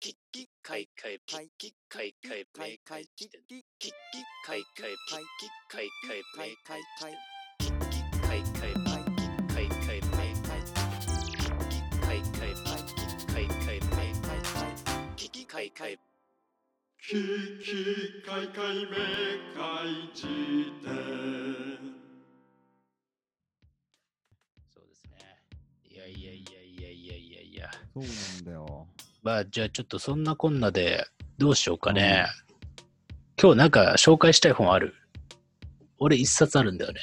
キッキカイカイキッキカイカイブレイカイキッキキッキカイカイキッキカイカイブレイカイキッキカイカイブレイカイカイブレイカイキッキカイカイキッキカイカイブレイカイキッキカイカイキキカイカイめかい辞典そうですね。いやいやいやいやいやいやいや。そうなんだよ。まあじゃあちょっとそんなこんなでどうしようかね。今日なんか紹介したい本ある？俺一冊あるんだよね。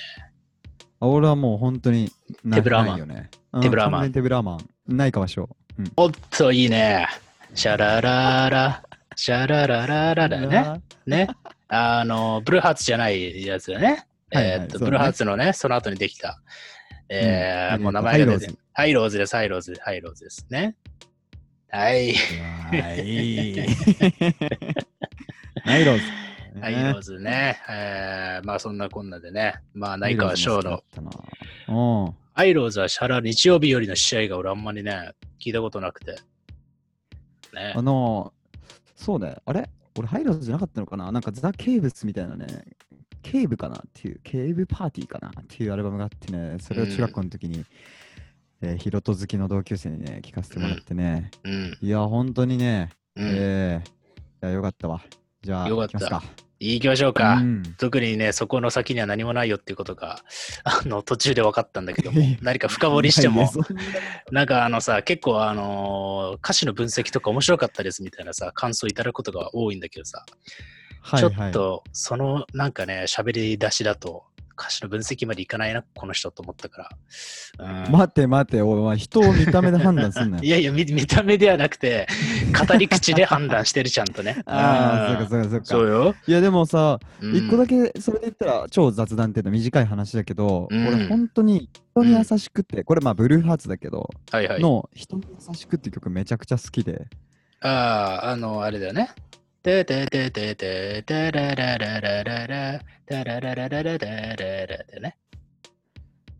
あ俺はもう本当にな手ぶらマンないよね。うん手ぶらマン。ないかわしょう。うんおっといいね。シャラララ、シャララララだね。ね。あの、ブルーハーツじゃないやつだね。えーっと、ブルーハーツのね、その後にできた。えーうんもう名前が出てハイローズハイローズです、ハイローズ、ハイローズですね。はい。はい。ハイローズ。ハイローズね。えーまあそんなこんなでね。まあ内川翔の。の。ハイローズはシャラ日曜日よりの使者が俺あんまりね、聞いたことなくて。ねあ。の、そうね。あれ？俺ハイローズじゃなかったのかな？なんかザ・ケーブスみたいなね。ケーブかな？っていう、ケーブパーティーかな？っていうアルバムがあってね、それを中学校の時に、えーヒロト好きの同級生にね、聞かせてもらってね。うん。いや、本当にね、うん。ええいや、よかったわ。じゃあ、よかった行きますか。行きましょうか。うん特にね、そこの先には何もないよっていうことが、あの、途中で分かったんだけども、何か深掘りしてもななんかあのさ、結構あのー歌詞の分析とか面白かったですみたいなさ、感想いただくことが多いんだけどさ、ちょはいはいっとそのなんかね、喋り出しだと、歌詞の分析までいかないな、この人と思ったから。うん待って待って、お前、人を見た目で判断すんなよ い。やいや見、見た目ではなくて、語り口で判断してるちゃんとね。ああ、うんそうかそうかそうか。そうよ。いや、でもさ、うん一個だけそれで言ったら超雑談っていうのは短い話だけど、うん俺本当に人に優しくって、これまあブルーハーツだけど、はいはい。の人に優しくっていう曲めちゃくちゃ好きで、ああ、あの、あれだよね。ててててててららららららたららららららららね。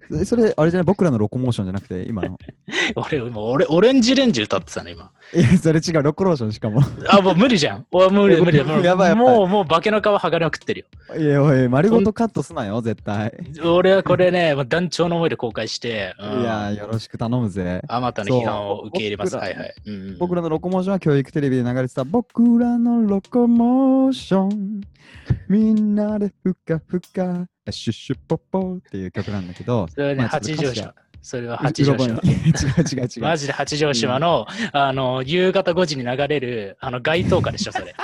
でそれあれじゃない？僕らのロコモーションじゃなくて今の。俺、もう俺、オレンジレンジ歌ってたね、今。いや、それ違う、ロコローションしかも。あ、もう無理じゃん。お無理、無理。も うやばいやばいもう、もう化けの皮剥がれまくってるよ。いや、おい、丸ごとカットすなよ、絶対。俺はこれね、団長の思いで公開して、うんいや、よろしく頼むぜ。あまたの批判を受け入れます。はいはい。うんうん僕らのロコモーションは教育テレビで流れてた僕らのロコモーションみんなでふかふかシュッシュポッポっていう曲なんだけどそれはね、八丈島。それは八丈島 違う違う違うマジで八丈島の、あの、夕方5時に流れる、あの、街頭歌でしょ、それ。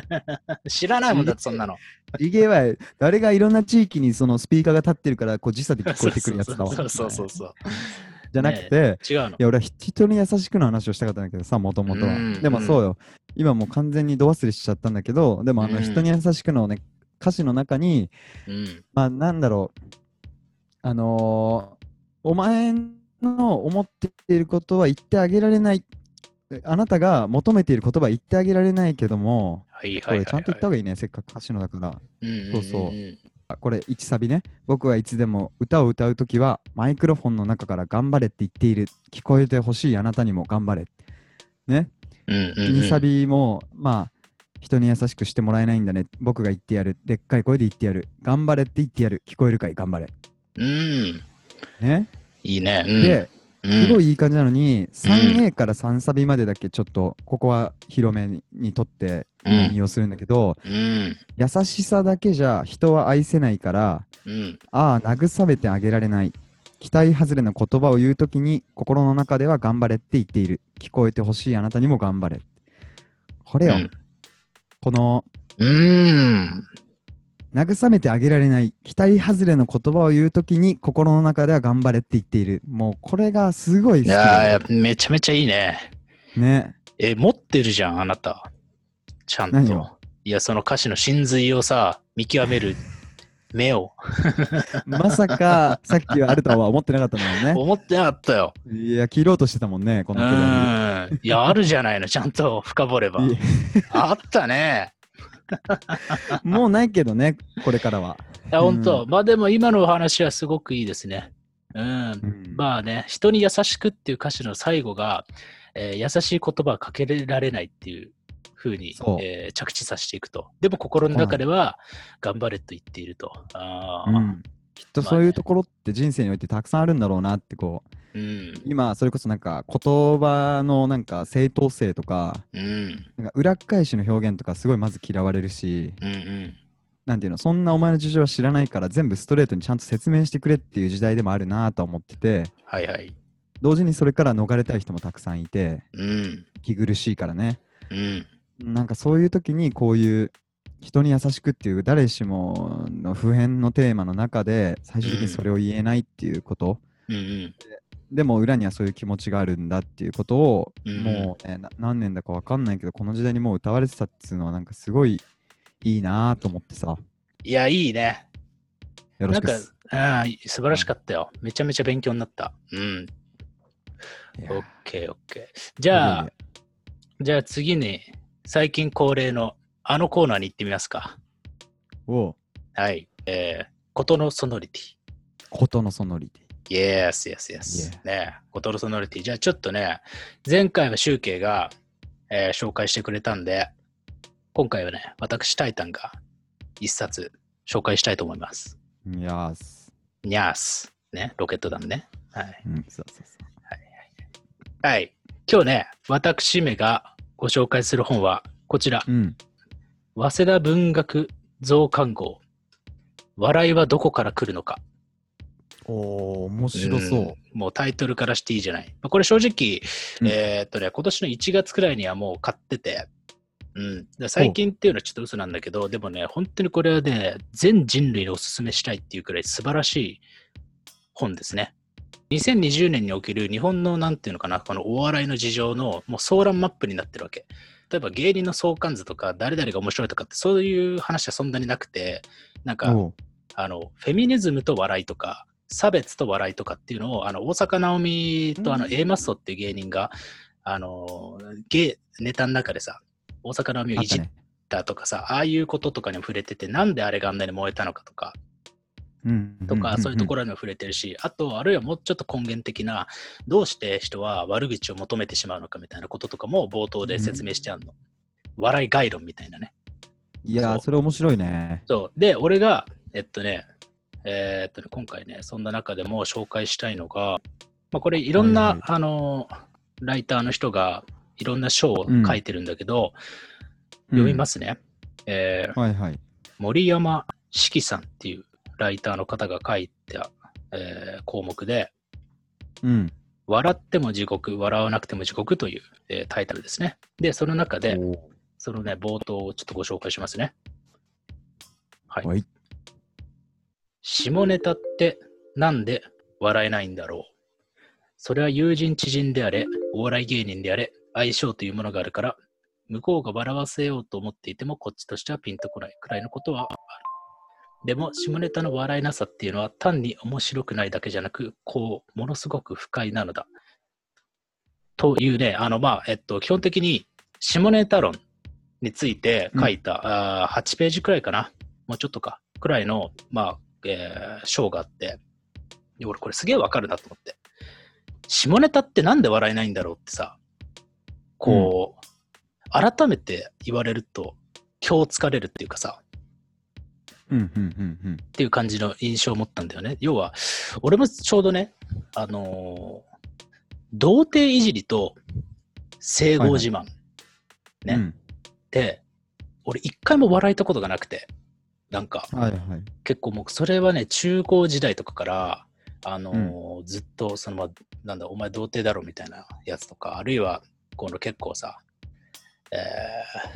知らないもんだって、そんなの。いげわい誰がいろんな地域にそのスピーカーが立ってるからこう時差で聞こえてくるやつだわそうそうそうそう。じゃなくて、違うのい。や俺は人に優しくの話をしたかったんだけどさもともとはうんでもそうよ今もう完全に度忘れしちゃったんだけどでもあのうん人に優しくのね歌詞の中にうん。まあなんだろう。あのーお前の思っていることは言ってあげられない。あなたが求めている言葉は言ってあげられないけどもはいはいはい、はい。これちゃんと言った方がいいねせっかく歌詞のだから。うんうんんん。そうそう。あこれ1サビね。僕はいつでも歌を歌うときはマイクロフォンの中から頑張れって言っている。聞こえてほしいあなたにも頑張れ。ね。うんうんうん。2サビもまあ人に優しくしてもらえないんだね。僕が言ってやる。でっかい声で言ってやる。頑張れって言ってやる。聞こえるかい？頑張れ。うん。ね、いいね。うん、でうん、すごいいい感じなのに、3A から3サビまでだけちょっとここは広めににとってうん。引用するんだけど、うん。優しさだけじゃ人は愛せないからうん。ああ慰めてあげられない。期待外れの言葉を言うときに心の中では頑張れって言っている。聞こえてほしいあなたにも頑張れ。これよ、うんこのうん。慰めてあげられない期待外れの言葉を言うときに心の中では頑張れって言っているもうこれがすごい好きいやめちゃめちゃいいね。ねえ、持ってるじゃん、あなた。ちゃんと。いや、その歌詞の真髄をさ、見極める目を。まさかさっきはあるとは思ってなかったんだよね思ってなかったよ。いや切ろうとしてたもんねこうのくだん。いや、あるじゃないの、ちゃんと深掘ればあったね。やもうないけどねこれからはいや、本当、うまあでも今のお話はすごくいいですね。うん。うんまあね、人に優しくっていう歌詞の最後が、えー優しい言葉はかけられないっていう風にそう、えー着地させていくと。でも心の中では頑張れと言っていると。あーうん、きっとそういうところって人生においてたくさんあるんだろうなってこううん。今それこそなんか言葉のなんか正当性とかうん。なんか裏返しの表現とかすごいまず嫌われるしうん。うん。なんていうのそんなお前の事情は知らないから全部ストレートにちゃんと説明してくれっていう時代でもあるなとは思っててはいはい。同時にそれから逃れたい人もたくさんいてうん。息苦しいからねうん。なんかそういう時にこういう人に優しくっていう誰しもの普遍のテーマの中で最終的にそれを言えないっていうこと、うん。うん。でも裏にはそういう気持ちがあるんだっていうことを、うんもう、ね、な何年だかわかんないけどこの時代にもう歌われてたっていうのはなんかすごいいいなと思ってさいや、いいね。よろしくなんか素晴らしかったよ。めちゃめちゃ勉強になった。うん。いやオッケーオッケー。じゃあ、じゃあ次に、最近恒例のあのコーナーに行ってみますか。おうはい。えー、ことのソノリティ。ことのソノリティ Yes, yes, yes. ねことのソノリティ。じゃあちょっとね、前回は集計が、えー紹介してくれたんで、今回はね、私タイタンが一冊紹介したいと思います。いやーすニャース。ね、ロケット団ね。はい。うんそうそうそうはい。今日ね、私めがご紹介する本は、こちら、うん早稲田文学増刊号。笑いはどこから来るのか。おー面白そう、んもうタイトルからしていいじゃない。まあこれ正直、うんえーっとね、今年の1月くらいにはもう買ってて、うん。で最近っていうのはちょっと嘘なんだけど、でもね、本当にこれはね、全人類におすすめしたいっていうくらい素晴らしい本ですね。2020年における日本のなんていうのかな、このお笑いの事情のもう総覧マップになってるわけ。例えば芸人の相関図とか、誰々が面白いとかって、そういう話はそんなになくて、なんか、あの、フェミニズムと笑いとか、差別と笑いとかっていうのを、あの、大阪直美とあの、うん A マッソっていう芸人が、あの、ゲネタの中でさ、大阪直美をいじったとかさ、ああいうこととかにも触れてて、なんであれがあんなに燃えたのかとか、うんとか、そういうところろにも触れてるし、あと、あるいはもうちょっと根源的な、どうして人は悪口を求めてしまうのかみたいなこととかも冒頭で説明してあるの。笑い概論みたいなね。いやそうーそれ面白いねそう。で、俺が、えっとね、えーっとね、今回ね、そんな中でも紹介したいのが、まあ、これいろんな、はいはいあの、ライターの人がいろんな書を書いてるんだけど、読みますすね。えーはいはい森山四季さんっていうライターの方が書いた、えー項目で、うん笑っても地獄、笑わなくても地獄という、えータイトルですね。で、その中で、そのね、冒頭をちょっとご紹介しますね。はい。はい下ネタってなんで笑えないんだろうそれは友人知人であれ、お笑い芸人であれ、相性というものがあるから、向こうが笑わせようと思っていても、こっちとしてはピンとこないくらいのことはある。でも、下ネタの笑いなさっていうのは単に面白くないだけじゃなく、こう、ものすごく不快なのだ。というね、あの、まあ、えっと、基本的に下ネタ論について書いた、あー8ページくらいかな。もうちょっとか。くらいの、まあ、えー章があって、で俺これすげえわかるなと思って。下ネタってなんで笑えないんだろうってさ、こう、改めて言われると、今日疲れるっていうかさ、うんうんうんうんっていう感じの印象を持ったんだよね。要は、俺もちょうどね、あのー童貞いじりと性合自慢ね。うん。って、俺一回も笑えたことがなくて、なんか。はいはい。結構もうそれはね、中高時代とかから、あのーずっとその、まあ、なんだ、お前童貞だろみたいなやつとか、あるいは、この結構さ、え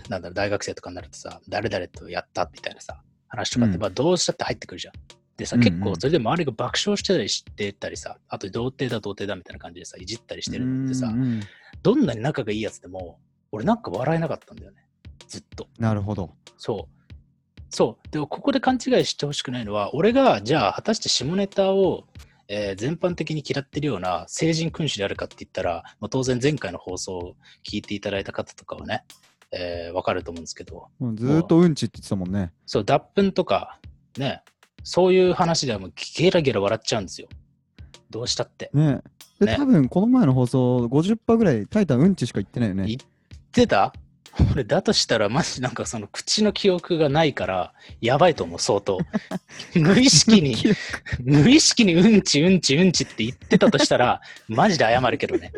ー、なんだろう、大学生とかになるとさ、誰々とやったみたいなさ、話とかって、うんまあどうしたって入ってくるじゃん。でさ、結構それで周りが爆笑してたりしてたりさ、あと童貞だ童貞だみたいな感じでさ、いじったりしてるのってさう、んうんどんなに仲がいいやつでも、俺なんか笑えなかったんだよね。ずっと。なるほどそう。そう。でも、ここで勘違いしてほしくないのは、俺が、じゃあ、果たして下ネタを、えー全般的に嫌ってるような成人君主であるかって言ったら、まあ、当然前回の放送を聞いていただいた方とかはね、えーわかると思うんですけど、もうずーっとうんちって言ってたもんねそう、脱粉とか、ね、そういう話ではもうゲラゲラ笑っちゃうんですよ。どうしたって。ねで、ね多分この前の放送50%ぐらいタイタンうんちしか言ってないよね。言ってた？俺、だとしたら、マジなんかその口の記憶がないから、やばいと思う、相当。無意識に、無意識にうんち、うんち、うんちって言ってたとしたら、マジで謝るけどね。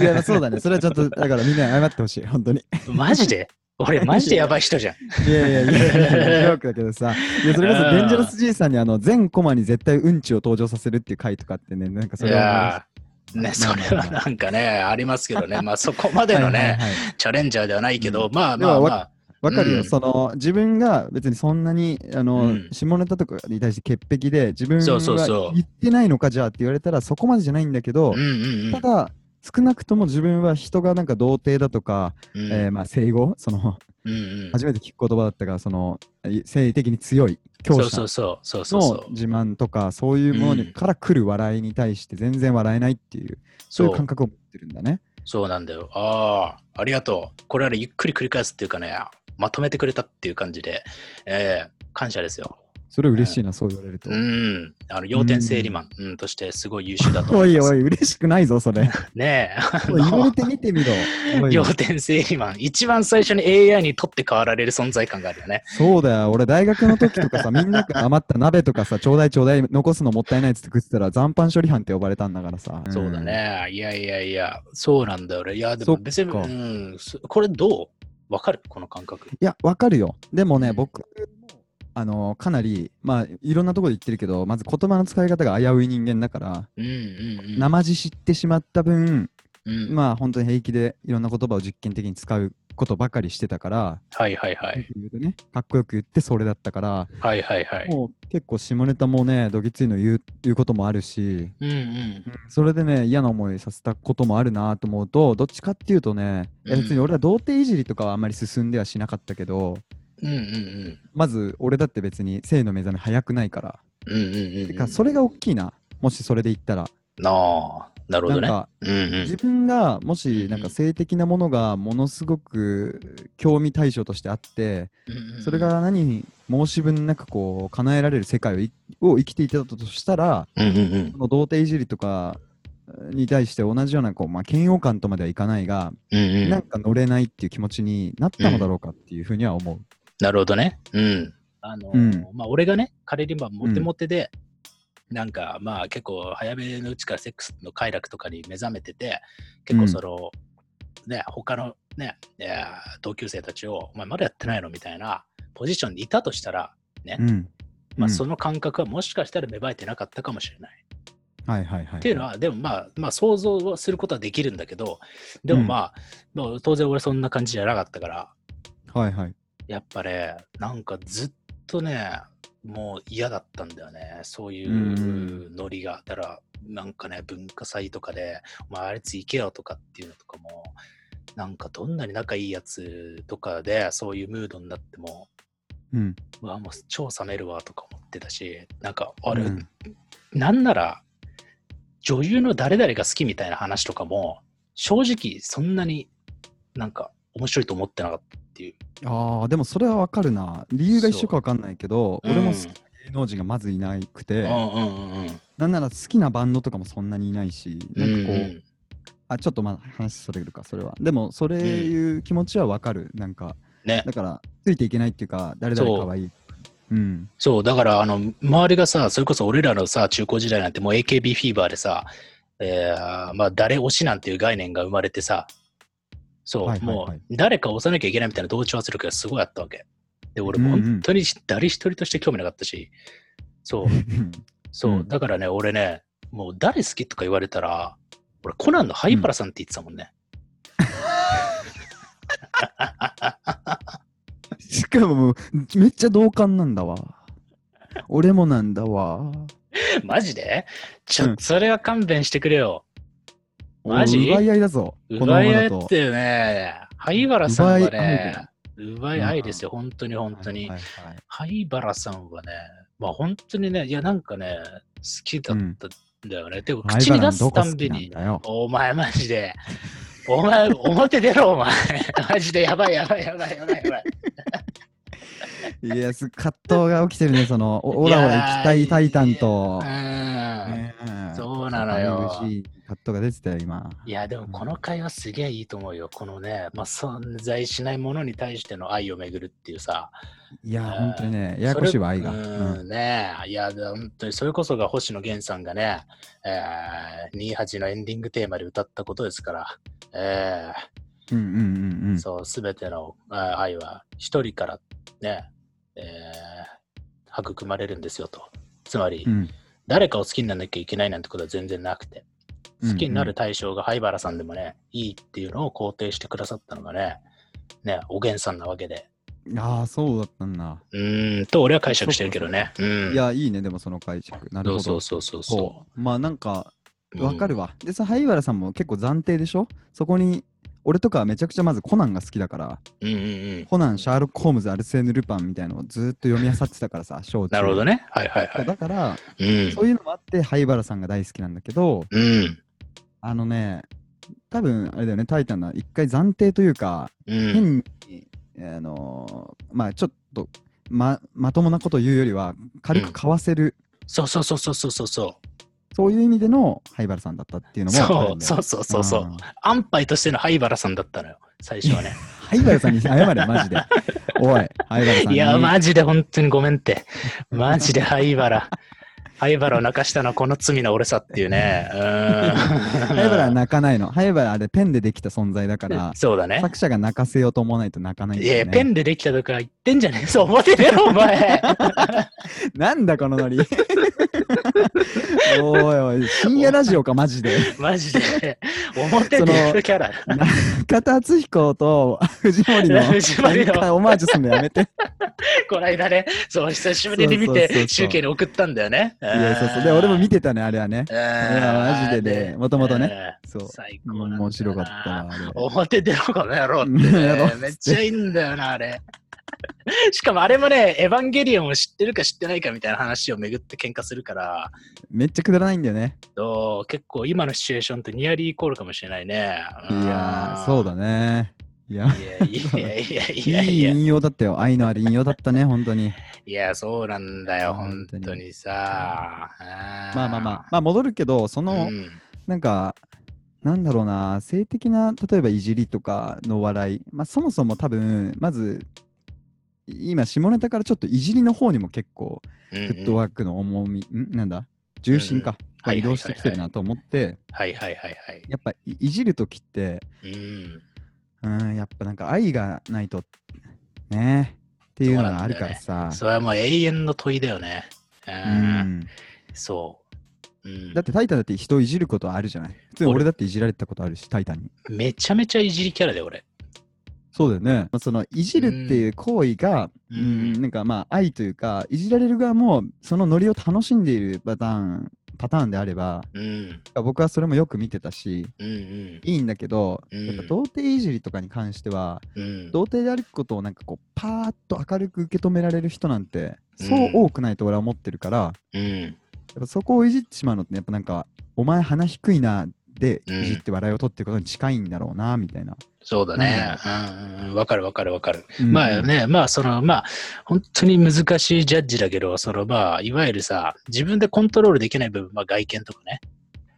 いや、そうだね。それはちょっと、だからみんな謝ってほしい。本当に。マジで？俺、マジでやばい人じゃん。いやいやいやいや、ジョークだけどさ。いや、それこそデンジャラス爺さんにあの、全コマに絶対うんちを登場させるっていう回とかってね、なんかそいれはね、それはなんかね、ありますけどね、まあそこまでのね、チャレンジャーではないけど、うんまあまあまあ、わかるよ、うんその自分が別にそんなにあの、うん下ネタとかに対して潔癖で自分そうそうそうは言ってないのかじゃあって言われたらそこまでじゃないんだけど、ただ少なくとも自分は人がなんか童貞だとか、うん。えーまあ、生後そのうんうん初めて聞く言葉だったからそのい性的に強い強者そうそうそうそうそうの自慢とかそういうものに、うんから来る笑いに対して全然笑えないっていうそういう感覚を持ってるんだね。そうなんだよ。ああ、ありがとう。これはね、ゆっくり繰り返すっていうかね、まとめてくれたっていう感じで、えー感謝ですよ。それ嬉しいな、そう言われると。うん。あの、要点整理マン、うん、としてすごい優秀だと思います。おいおい、嬉しくないぞ、それ。ねえ、言わのれてみてみろ。要点整理マン、一番最初に AI に取って代わられる存在感があるよね。そうだよ、俺大学の時とかさ、みんなが余った鍋とかさ、ちょうだいちょうだい残すのもったいないっつって食ってたら残飯処理班って呼ばれたんだからさ。そうだね。いやいやいや、そうなんだよね。いや、でも別に、うん、そこれどう？わかる？この感覚。いや、わかるよ。でもね、うん僕も、あのかなり、まあ、いろんなところで言ってるけど、まず言葉の使い方が危うい人間だから、うんうんうん。生地知ってしまった分、うん、まあ、本当に平気でいろんな言葉を実験的に使うことばかりしてたから、はいはいはい。かっこよく言ってそれだったから、はいはいはい。もう結構下ネタもね、どぎついの言う言うこともあるし、うんうん。それでね、嫌な思いさせたこともあるなと思うと、どっちかっていうとね、うん別に俺は童貞いじりとかはあんまり進んではしなかったけど、うんうんうん。まず俺だって別に性の目覚め早くないから、うんうんうん。てかそれが大きいな、もしそれで言ったら。なあ、なるほどね。なんかうんうん自分がもしなんか性的なものがものすごく興味対象としてあって、うんうんそれが何に申し分なくこう叶えられる世界を生きていたとしたら、うんうんうんその童貞いじりとかに対して同じようなこう、まあ、嫌悪感とまではいかないが、うんうんなんか乗れないっていう気持ちになったのだろうかっていうふうには思う。なるほどね。うん。あのーうんまあ、俺がね、仮にまあモテモテで、なんかまあ結構早めのうちからセックスの快楽とかに目覚めてて、結構その、ね、他のね、同級生たちを、お前まだやってないのみたいなポジションにいたとしたら、ね、うん。まあうんその感覚はもしかしたら芽生えてなかったかもしれない。はいはいはい。っていうのは、でもまあ、まあ想像はすることはできるんだけど、でもまあ、まあ当然俺そんな感じじゃなかったから、はいはい。やっぱね、なんかずっとね、もう嫌だったんだよね、そういううんノリが。だから、なんかね、文化祭とかで、お前あいつ行けよとかっていうのとかも、なんかどんなに仲いいやつとかで、そういうムードになっても、うん。うわ、もう超冷めるわとか思ってたし、なんか、あれ、うんなんなら、女優の誰々が好きみたいな話とかも、正直そんなになんか面白いと思ってなかった。ああ、でもそれはわかるな。理由が一緒かわかんないけど、そううん俺も好きな芸能人がまずいなくて。なんなら好きなバンドとかもそんなにいないし、なんかこう、うんあ、ちょっとまあ話それるか、それは。でも、それいう気持ちはわかる。なんか、ね、だから、ついていけないっていうか、誰々かわいい。うん。そう、だから、あの、周りがさ、それこそ俺らのさ、中高時代なんてもう AKB フィーバーでさ、えーまあ、誰推しなんていう概念が生まれてさ、そう、はいはいはいもう、誰か押さなきゃいけないみたいな同調圧力がすごいあったわけ。で、俺もうんうん本当に誰一人として興味なかったし、そう、そう、うんだからね、俺ね、もう誰好きとか言われたら、俺、コナンのハイパラさんって言ってたもんね。しかもめっちゃ同感なんだわ。俺もなんだわ。マジで？ちょうんっと、それは勘弁してくれよ。マジ？奪い合いだぞ。この奪い合。いってよね。灰原さんはねよ、奪い合いですよ、本当に本当に灰原さんはね、まあ本当にね、いやなんかね、好きだったんだよね。でも口に出すたんびに、お前マジで、お前 表出ろ、お前。マジでやばいやばいやばいやばいやばい。いや、す葛藤が起きてるね、その、おオラオラ行きたいタイタンと。そうなのよ 5G カットが出てたよ、今。いや、でもこの会話すげえいいと思うよ。このね、まあ、存在しないものに対しての愛をめぐるっていうさ。いや、えー本当にね、ややこしいわ、愛が。ううんん、ねえ。いや、で本当にそれこそが星野源さんがね、えー、28のエンディングテーマで歌ったことですから、えうんうんうんうー、ん。そう、すべての愛は一人からね、えー、育まれるんですよと。つまり、うん誰かを好きにならなきゃいけないなんてことは全然なくて、うん好きになる対象が灰原さんでもね、いいっていうのを肯定してくださったのがね、ね、おげんさんなわけで。ああ、そうだったんだ。うーん、と俺は解釈してるけどね。うん。いや、いいね、でもその解釈。なるほど。そうそうそうそうそまあなんか、う。わかるわ。でさ、灰原さんも結構暫定でしょ？そこに、俺とかはめちゃくちゃまずコナンが好きだから、うん。うんうんうん。コナン、シャーロック・ホームズ、アルセーヌ・ルパンみたいなのをずっと読み漁ってたからさ、小中なるほどね。はいはいはい。だから、うん。そういうのもあって、灰原さんが大好きなんだけど、うん。あのね、多分あれだよね、タイタンの一回暫定というか、うん。変に、あのーまあちょっとままともなことを言うよりは、軽くかわせる、そうそうそうそうそうそうそう。そういう意味での灰原さんだったっていうのもあるそんだようそうそうそうそう。ん安牌としての灰原さんだったのよ、最初はね。灰原さんに謝れ、マジで。おい、灰原さんに。いや、マジで本当にごめんって。マジで灰原。灰原を泣かしたのはこの罪の俺さっていうね。うん。灰原は泣かないの。灰原あれペンでできた存在だから、そうだね。作者が泣かせようと思わないと泣かないんだよ、いや、ね。ペンでできたとか言ってんじゃねえ。そう、表出ろ、お前。なんだこのノリ。おいおい、深夜ラジオか、マジで。マジで。表出るキャラ。中田敦彦と藤森の藤森のオマージュすんのやめて。いこの間ね、そう、久しぶりに見て、集計に送ったんだよね。や、そうそう。で、俺も見てたね、あれはね。いいやマジでねもともとね。そう。最高面白かったわ、あれ。表出ろ、この野郎って。めっちゃいいんだよな、あれ。しかもあれもね、エヴァンゲリオンを知ってるか知ってないかみたいな話を巡って喧嘩するから、めっちゃくだらないんだよね。そう結構今のシチュエーションとニアリーイコールかもしれないね。いやー、そうだね。ね。いや、いやいやいやいやいい。引用だったよ。愛のある引用だったね、本当に。いや、そうなんだよ、本本当にさ。まあまあまあ、まあ戻るけど、その、うんなんか、なんだろうな、性的な、例えばいじりとかの笑い、まあそもそも多分、まず、今、下ネタからちょっといじりの方にも結構、うんうんフットワークの重み、ん？なんだ？重心か、が移動してきてるなと思って、はいはいはいはい。やっぱいいじるときって、うん。うん、やっぱなんか愛がないと、ね、っていうのがあるからさ、それはもう永遠の問いだよね。う。うんん、そう。うんだってタイタンだって人をいじることあるじゃない？普通に俺だっていじられたことあるし、タイタンに。めちゃめちゃいじりキャラで俺。そうだよね。まあ、そのいじるっていう行為が、ううんん、なんかまあ愛というか、いじられる側もそのノリを楽しんでいるパターン、パターンであれば、うん。僕はそれもよく見てたし、うんうん。いいんだけど、うんやっぱ童貞いじりとかに関しては、うん。童貞であることをなんかこう、パーッと明るく受け止められる人なんて、うんそう多くないと俺は思ってるから、うん。やっぱそこをいじってしまうのって、やっぱなんか、お前鼻低いな、で、うんいじって笑いを取ってることに近いんだろうな、みたいな。そうだね。うんうん。わかるわかるわかる。うんまあね、まあその、まあ、本当に難しいジャッジだけど、そのまあ、いわゆるさ、自分でコントロールできない部分、まあ外見とかね、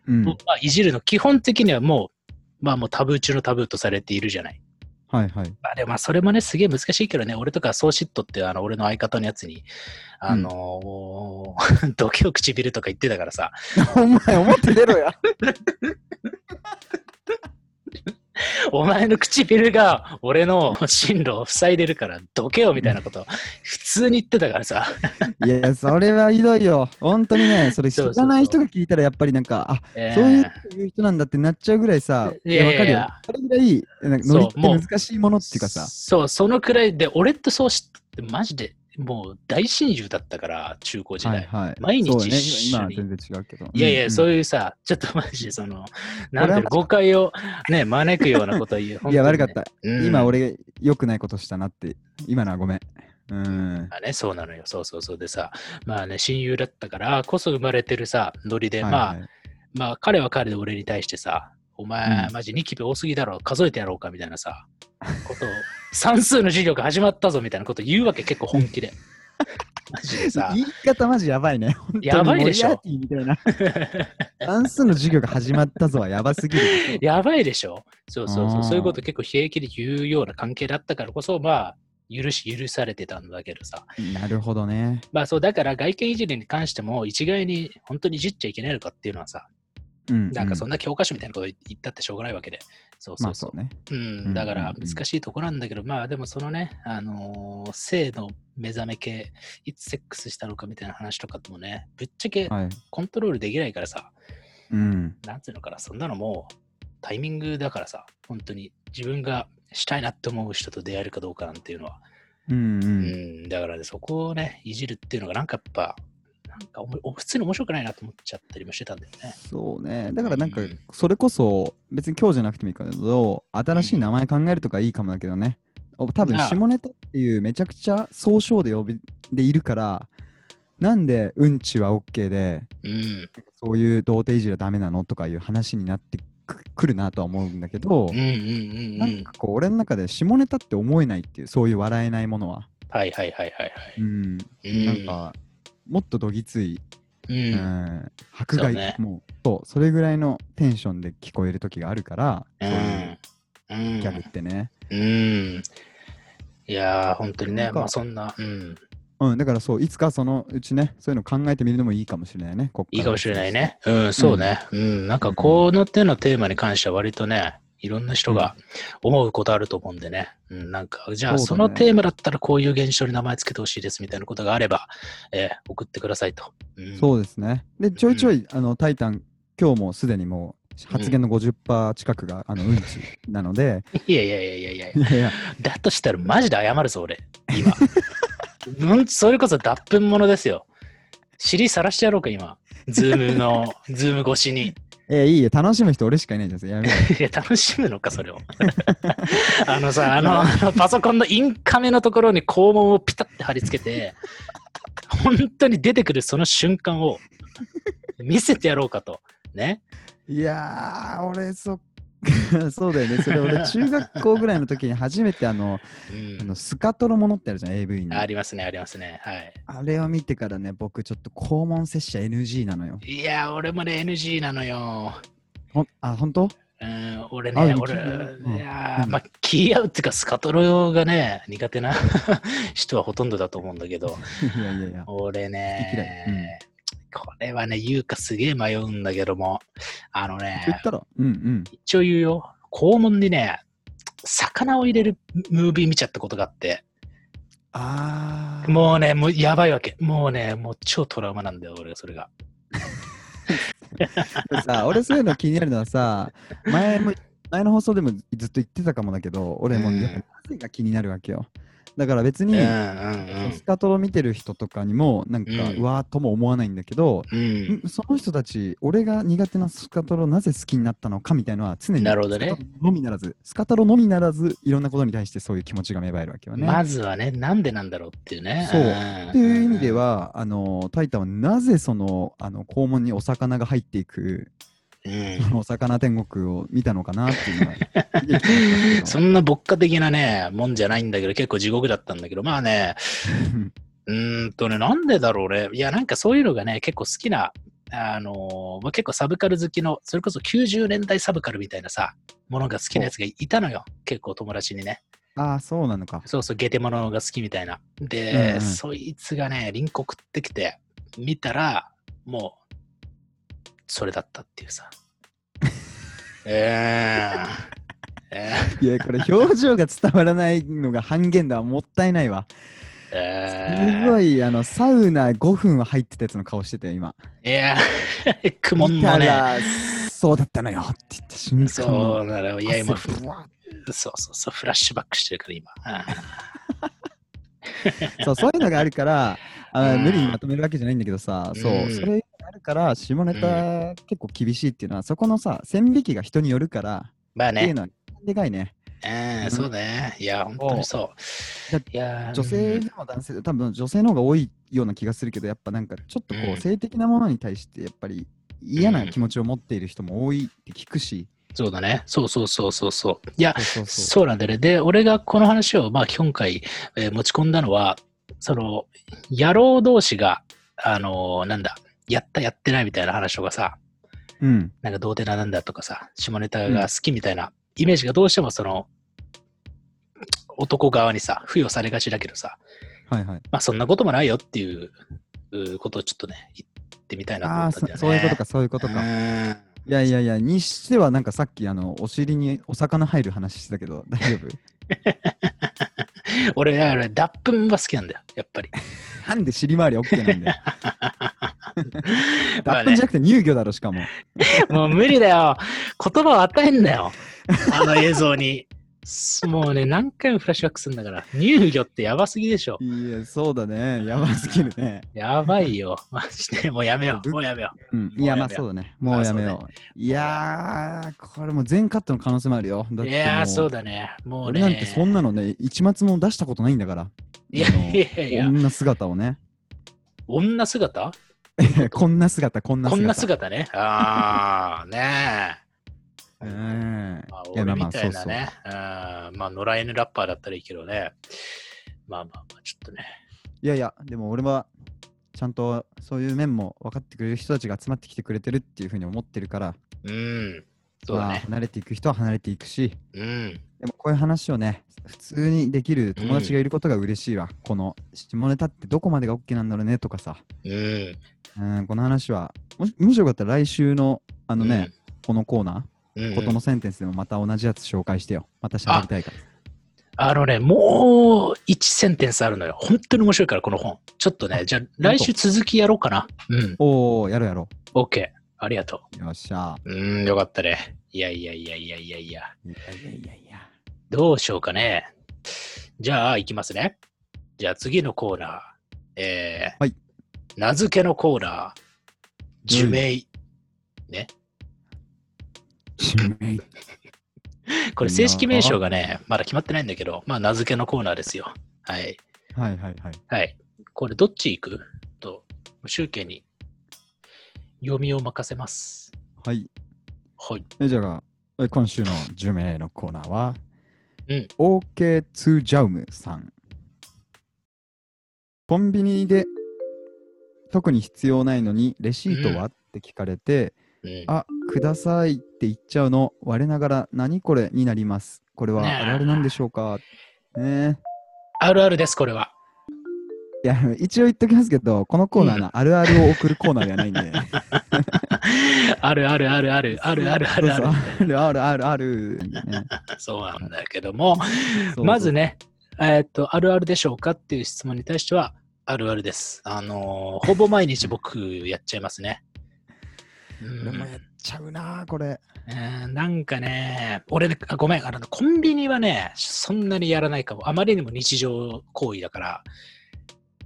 うん、まあ、いじるの基本的にはもう、まあもうタブー中のタブーとされているじゃない。はいはい。まあでもまあそれもね、すげえ難しいけどね、俺とかソーシットってあの俺の相方のやつに、あのー、度胸唇とか言ってたからさ、お前、思って出ろや。お前の唇が俺の進路を塞いでるからどけよみたいなこと普通に言ってたからさ、いや、それはひどいよ。本当にね、それ知らない人が聞いたらやっぱりなんか、あ、えー。そういう人なんだってなっちゃうぐらいさ、いやわかるよ。それぐらい、なんかそうノリってもう難しいものっていうかさ、そう、そのくらい。で、俺ってそうしてマジでもう大親友だったから、中高時代。はいはい。毎日一緒に今今は全然違うけど。いやいや、そういいうさ、ちょっとマジでその、なん誤解をね、招くようなことを言う。いや、悪かった。うん今、俺、良くないことしたなって、今のはごめん。うん。まあね、そうなのよ。そうそうそうでさ、まあね、親友だったからこそ生まれてるさ、ノリで、まあ、はいはいまあ、彼は彼で俺に対してさ、お前、うんマジニキビ多すぎだろ、数えてやろうかみたいなさ、ことを、算数の授業が始まったぞみたいなこと言うわけ、結構本気で。マジでさ言。い方マジやばいね。やばいでしょみたいな。算数の授業が始まったぞはやばすぎる。やばいでしょそうそうそう。そういうこと結構平気で言うような関係だったからこそ、まあ、許し、許されてたんだけどさ。なるほどね。まあそう、だから外見いじりに関しても一概に本当にいじっちゃいけないのかっていうのはさ、うん、なんかそんな、な教科書みたいなこと言ったってしょうがないわけで。そうそうそ。まあそううね。うん、だから難しいところなんだけど、まあでもそのね、あのー性の目覚め系、いつセックスしたのかみたいな話とかもね、ぶっちゃけはい。コントロールできないからさ、うん。なんつうのかな、そんなのもうタイミングだからさ、本当に自分がしたいなって思う人と出会えるかどうかなんていうのは、うんう。うんん、だからね、そこをね、いじるっていうのがなんかやっぱ、なんかおもお普通に面白くないなと思っちゃったりもしてたんだよね。そうね。だからなんかうん、それこそ、別に今日じゃなくてもいいけど、新しい名前考えるとかいいかもだけどね。お多分、下ネタっていうめちゃくちゃ総称で呼びでいるから、なんでうんちは OK で、うん、そういう童貞いじりはダメなのとかいう話になってくくるなとは思うんだけどなんか。こう、俺の中で下ネタって思えないっていう、そういう笑えないものは。はいはいはいはいはい。うん。うんなんか、もっとどぎつい、う、うんん、迫害、ねもう、そう、それぐらいのテンションで聞こえる時があるから、そういううん。ギャグってね。うん。いやー、本当にね、まあそんな、うん、うん、だからそう、いつかそのうちね、そういうの考えてみるのもいいかもしれないね。いいかもしれない。ね。うん、そうね。うん、なんかこの手のテーマに関しては割とね、いろんな人が思うことあると思うんでね。うん、なんか、じゃあそのテーマだったらこういう現象に名前つけてほしいですみたいなことがあれば、えー送ってくださいと。うん、そうですね。で、ちょいちょい、あの、タイタン、今日もすでにもう、発言の50%近くが、あの、うんちなので、いやいやいやいやいやいやだとしたらマジで謝るぞ、俺。今。うんそれこそ脱糞者ですよ。尻さらしてやろうか、今。ズームの、ズーム越しに。えいいよ、楽しむ人俺しかいないじゃん。やめろ。いや、楽しむのか、それを。あのさ、あの、あのパソコンのインカメのところに肛門をピタッて貼り付けて、本当に出てくるその瞬間を見せてやろうかと。ね。いやー、俺、そ、そうだよね。それ俺、中学校ぐらいの時に初めてあの、うんあのスカトロものってあるじゃん、AV に。ありますね、ありますね。はい。あれを見てからね、僕ちょっと肛門摂取 NG なのよ。いや、俺もね、NG なのよ。ほんあ、本当？うん、俺あね、俺、うんいやまあ、気合うっていうか、スカトロがね、苦手な 人はほとんどだと思うんだけど、いやいやいや。俺好き嫌ね、これはね、言うかすげえ迷うんだけども、あのね、言ったら、うんうん。一応言うよ、肛門にね、魚を入れるムービー見ちゃったことがあって、あー。もうね、もうやばいわけ。もうね、もう超トラウマなんだよ、俺、それが。さ、俺そういうの気になるのはさ、前も、前の放送でもずっと言ってたかもだけど、俺もうんやっぱ汗が気になるわけよ。だから別に、うんうんスカトロ見てる人とかにも、なんか、うんうわーとも思わないんだけど、うん。その人たち、俺が苦手なスカトロなぜ好きになったのかみたいなのは常になるほどねのみならず、スカトロのみならず、いろんなことに対してそういう気持ちが芽生えるわけよね。まずはね、なんでなんだろうっていうね。そうっっていう意味で、は、あのタイタンはなぜそのあの肛門にお魚が入っていくうん お魚天国を見たのかなっていうのは そんな牧歌的なね、もんじゃないんだけど、結構地獄だったんだけど、まあね、うーんとね、なんでだろうね。いや、なんかそういうのがね、結構好きな、あのーまあ、結構サブカル好きの、それこそ90年代サブカルみたいなさ、ものが好きなやつがいたのよ。結構友達にね。ああ、そうなのか。そうそう、ゲテモノが好きみたいな。うんで、うんそいつがね、リンク送ってきて、見たら、もう、それだったっていうさ。えー、えー、いや、これ表情が伝わらないのが半減だわ。もったいないわ。えすごい、あの、サウナ5分は入ってたやつの顔してたよ、今。いや、苦悶見のね、そうだったのよって言った瞬間そうのなの。いや、今、そうそうそう、フラッシュバックしてるから、今。そう、そういうのがあるから、あうん無理にまとめるわけじゃないんだけどさ、そうう、んそれから、下ネタ結構厳しいっていうのは、そこのさ、線引きが人によるから、まあね、っていうのはでかいね。うん、そうね。いや、本当にそう。だいや、女性でも男性で、多分女性の方が多いような気がするけど、やっぱなんかちょっとこう性的なものに対して、やっぱり嫌な気持ちを持っている人も多いって聞くし、そうだね。そうそうそうそうそう。いや。そうなんだよね。で、俺がこの話を、まあ、今回、えー持ち込んだのは、その、野郎同士が、あのーなんだ、やったやってないみたいな話とかさ、うん。なんか童貞なんだとかさ、下ネタが好きみたいなイメージがどうしてもその、男側にさ、付与されがちだけどさ、はいはい。まあそんなこともないよっていううことをちょっとね、言ってみたいなとああそ思ったんだよね。そういうことか、そういうことか。うんいやいやいや、にしてはなんかさっきあのお尻にお魚入る話してたけど、大丈夫？俺、俺、脱粉は好きなんだよ、やっぱり。なんで尻回り OK なんだよ。まあ脱粉じゃなくて乳魚だろ、しかも。もう無理だよ。言葉を与えんだよ。あの映像に。もうね、何回もフラッシュバックするんだから。乳魚ってやばすぎでしょ。いや、そうだね。やばすぎるね。やばいよ。マジで。もうやめよう。もうやめようん、いや、まあそうだね。もうやめよう。いやー、これもう全カットの可能性もあるよ。いやー、そうだね。もうね。俺なんてそんなのね、一末も出したことないんだから。いやいやいや女姿をね。女姿？こんな姿、こんな姿。こんな姿ね。ああ、ねえ。うん。まあ、俺みたいなね。うんまあ、野良犬ラッパーだったらいいけどね。まあまあまあ、ちょっとね。いやいや、でも俺は、ちゃんとそういう面も分かってくれる人たちが集まってきてくれてるっていうふうに思ってるから、うん。そうだまあね。離れていく人は離れていくし、うん。でもこういう話をね、普通にできる友達がいることが嬉しいわ。この下ネタってどこまでが OK なんだろうねとかさ、うん。うん、この話は、もしもしよかったら来週のあのね、このコーナうん、うんー、ことのセンテンスでもまた同じやつ紹介してよ。また喋りたいから。あのね、もう1センテンスあるのよ。本当に面白いから、この本。ちょっとね、じゃあ来週続きやろうかな。うん。おー、やろうやろ OK。ありがとう。よっしゃ。う。うん、よかったね。いやいやいやいやいやいや。いやいやいやいや。どうしようかね。じゃあ、いきますね。じゃあ次のコーナー。えー、はい。名付けのコーナー。呪名。ね。指名。これ正式名称がね、まだ決まってないんだけど、まあ名付けのコーナーですよ。はい。はいはいはい。はい。これどっち行く？と、集計に読みを任せます。はい。はい。えじゃあ、え今週の10名のコーナーは、うん。OK2 ジャウムさん。コンビニで特に必要ないのにレシートは、って聞かれて、うん、あ、くださいって言っちゃうの、我ながら何これ？になります。これはあるあるなんでしょうか？ねあるあるです、これは。えいや、一応言っときますけど、このコーナーのあるあるを送るコーナーではないんで。あるあるあるある、あるあるあるある。あるあるあるある。ね そうなんだけども、まずね、えーっと、あるあるでしょうかっていう質問に対しては、あるあるです。あのーほぼ毎日僕やっちゃいますね。うん俺もやっちゃうな、これ。えーなんかね、俺ね、あごめんあの、コンビニはね、そんなにやらないかも。あまりにも日常行為だから、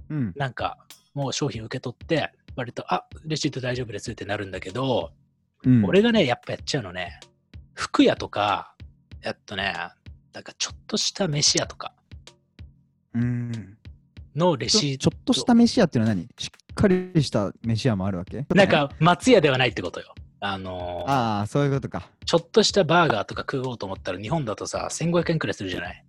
うん。なんか、もう商品受け取って、割と、あ、レシート大丈夫ですってなるんだけど、うん、俺がね、やっぱやっちゃうのね、服屋とか、やっとね、なんかちょっとした飯屋とかうん。のレシーちょっとした飯屋っていうのは何？しっかりした飯屋もあるわけ？ト、なんか松屋ではないってことよ。あのーああ、そういうことか。ちょっとしたバーガーとか食おうと思ったら日本だとさ、1500円くらいするじゃない？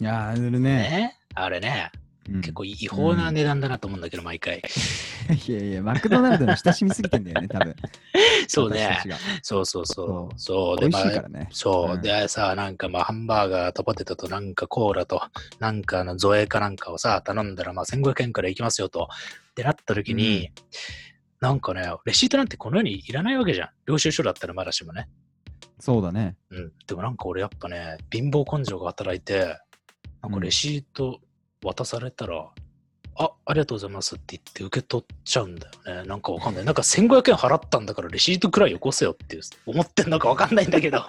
いやー、いるね。ねあれね、うん結構違法な値段だなと思うんだけど、毎回。いやいや、マクドナルドの親しみすぎてんだよね、多分。そうねそうそうそう。そう。で、まあね。そう。うんでさ、なんかまあ、ハンバーガーとポテトとなんかコーラと、なんかあのゾエかなんかをさ、頼んだらまあ1500円からいきますよと。ってなった時に、なんかね、レシートなんてこの世にいらないわけじゃん。領収書だったらまだしもね。そうだね。うん。でもなんか俺やっぱね、貧乏根性が働いて、なんかレシート渡されたら、あ、ありがとうございますって言って受け取っちゃうんだよね。なんかわかんない。なんか1500円払ったんだからレシートくらいよこせよって思ってんのかわかんないんだけど。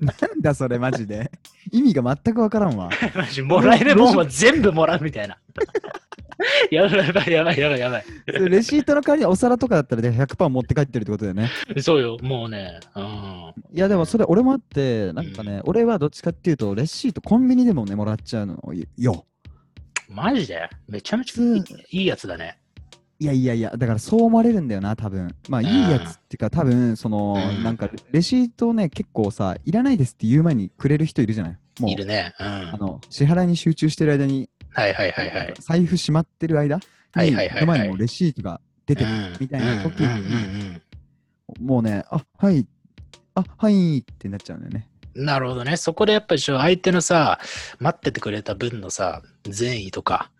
なんだそれ、マジで。意味が全くわからんわ。マジもらえるもんは全部もらうみたいな。やばいやばいやばいやばいやばそれレシートの代わりにお皿とかだったらね100%持って帰ってるってことだよね。い。そうよ、もうね。うん。いやでもそれ俺もあって、なんかね、俺はどっちかっていうと、レシートコンビニでもね、もらっちゃうのよ。マジで？めちゃめちゃいいやつだね。いやいやいや、だからそう思われるんだよな、多分まあいいやつっていうか、多分その、うんなんかレシートをね、結構さ、いらないですって言う前にくれる人いるじゃない？もういるね。うん。あの支払いに集中してる間に、はいはいはいはい。財布しまってる間に、はいはいはいはい目の前にもレシートが出てくるみたいな時うんうんうんに、もうね、あはい、あはいってなっちゃうんだよね。うんなるほどね。そこでやっぱり相手のさ、待っててくれた分のさ、善意とか。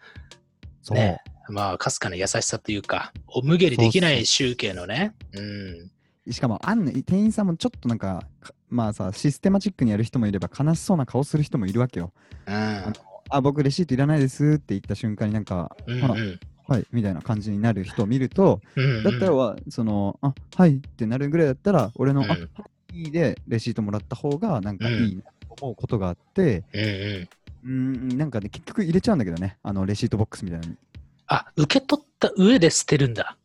ねまあ、かすかな優しさというか、おむげにできない集計のね。うん。しかも、あんね、店員さんもちょっとなんか、かまあさ、システマチックにやる人もいれば、悲しそうな顔する人もいるわけよ。うん。あ、僕レシートいらないですって言った瞬間になんか、うんほら、はい、みたいな感じになる人を見ると、うんだったらは、その、あ、はいってなるぐらいだったら、俺の、うんあ、はいでレシートもらった方が、なんかうんいいなと思うことがあって、うんうん。うん、なんかね、結局入れちゃうんだけどね、あの、レシートボックスみたいなのに。あ、受け取った上で捨てるんだ。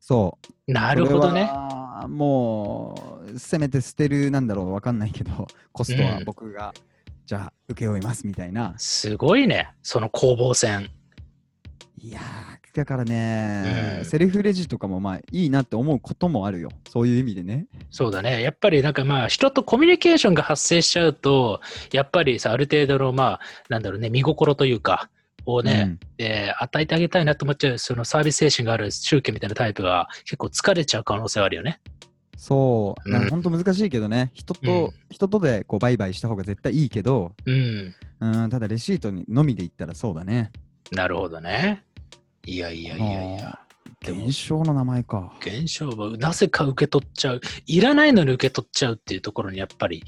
そう。なるほどね。ね。もう、せめて捨てるなんだろう、わかんないけど、コストはうん僕が、じゃあ、請け負いますみたいな。すごいね。その攻防戦。いやー、だからね、うんセルフレジとかもまあいいなって思うこともあるよ。そういう意味でね。そうだね。やっぱりなんかまあ人とコミュニケーションが発生しちゃうと、やっぱりさ、ある程度のまあ、なんだろうね、見心というか、をね、えー与えてあげたいなと思っちゃう、そのサービス精神がある宗教みたいなタイプが結構疲れちゃう可能性はあるよね。そう、うん本当難しいけどね、人と、うん人とでこう売買した方が絶対いいけど、うん。うん、ただレシートにのみで言ったらそうだね。なるほどね。いやいやいやいや。でも現象の名前か。現象はなぜか受け取っちゃう。いらないのに受け取っちゃうっていうところにやっぱり、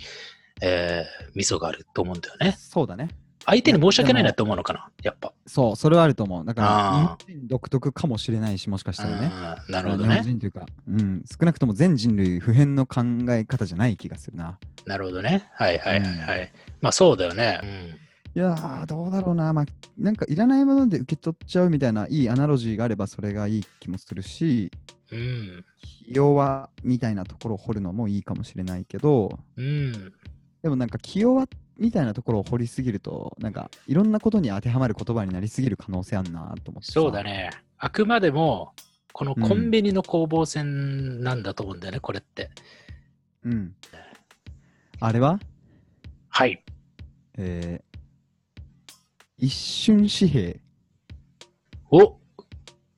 えー、ミソがあると思うんだよね。そうだね。相手に申し訳ないなって思うのかな、やっぱ。そう、それはあると思う。だから、あー日本人独特かもしれないし、もしかしたらね。なるほど日本ね。人というか、うん、少なくとも全人類普遍の考え方じゃない気がするな。なるほどね。はいはいはいはい。まあそうだよね。いやー、どうだろうな。まあ、なんかいらないもので受け取っちゃうみたいないいアナロジーがあればそれがいい気もするし、うん。うん。弱みたいなところを掘るのもいいかもしれないけど、うん。でもなんか気弱みたいなところを掘りすぎると、なんかいろんなことに当てはまる言葉になりすぎる可能性あんなと思ってさ。そうだね。あくまでも、このコンビニの攻防戦なんだと思うんだよね、これって。うん。あれは？はい。えー、一瞬紙幣。お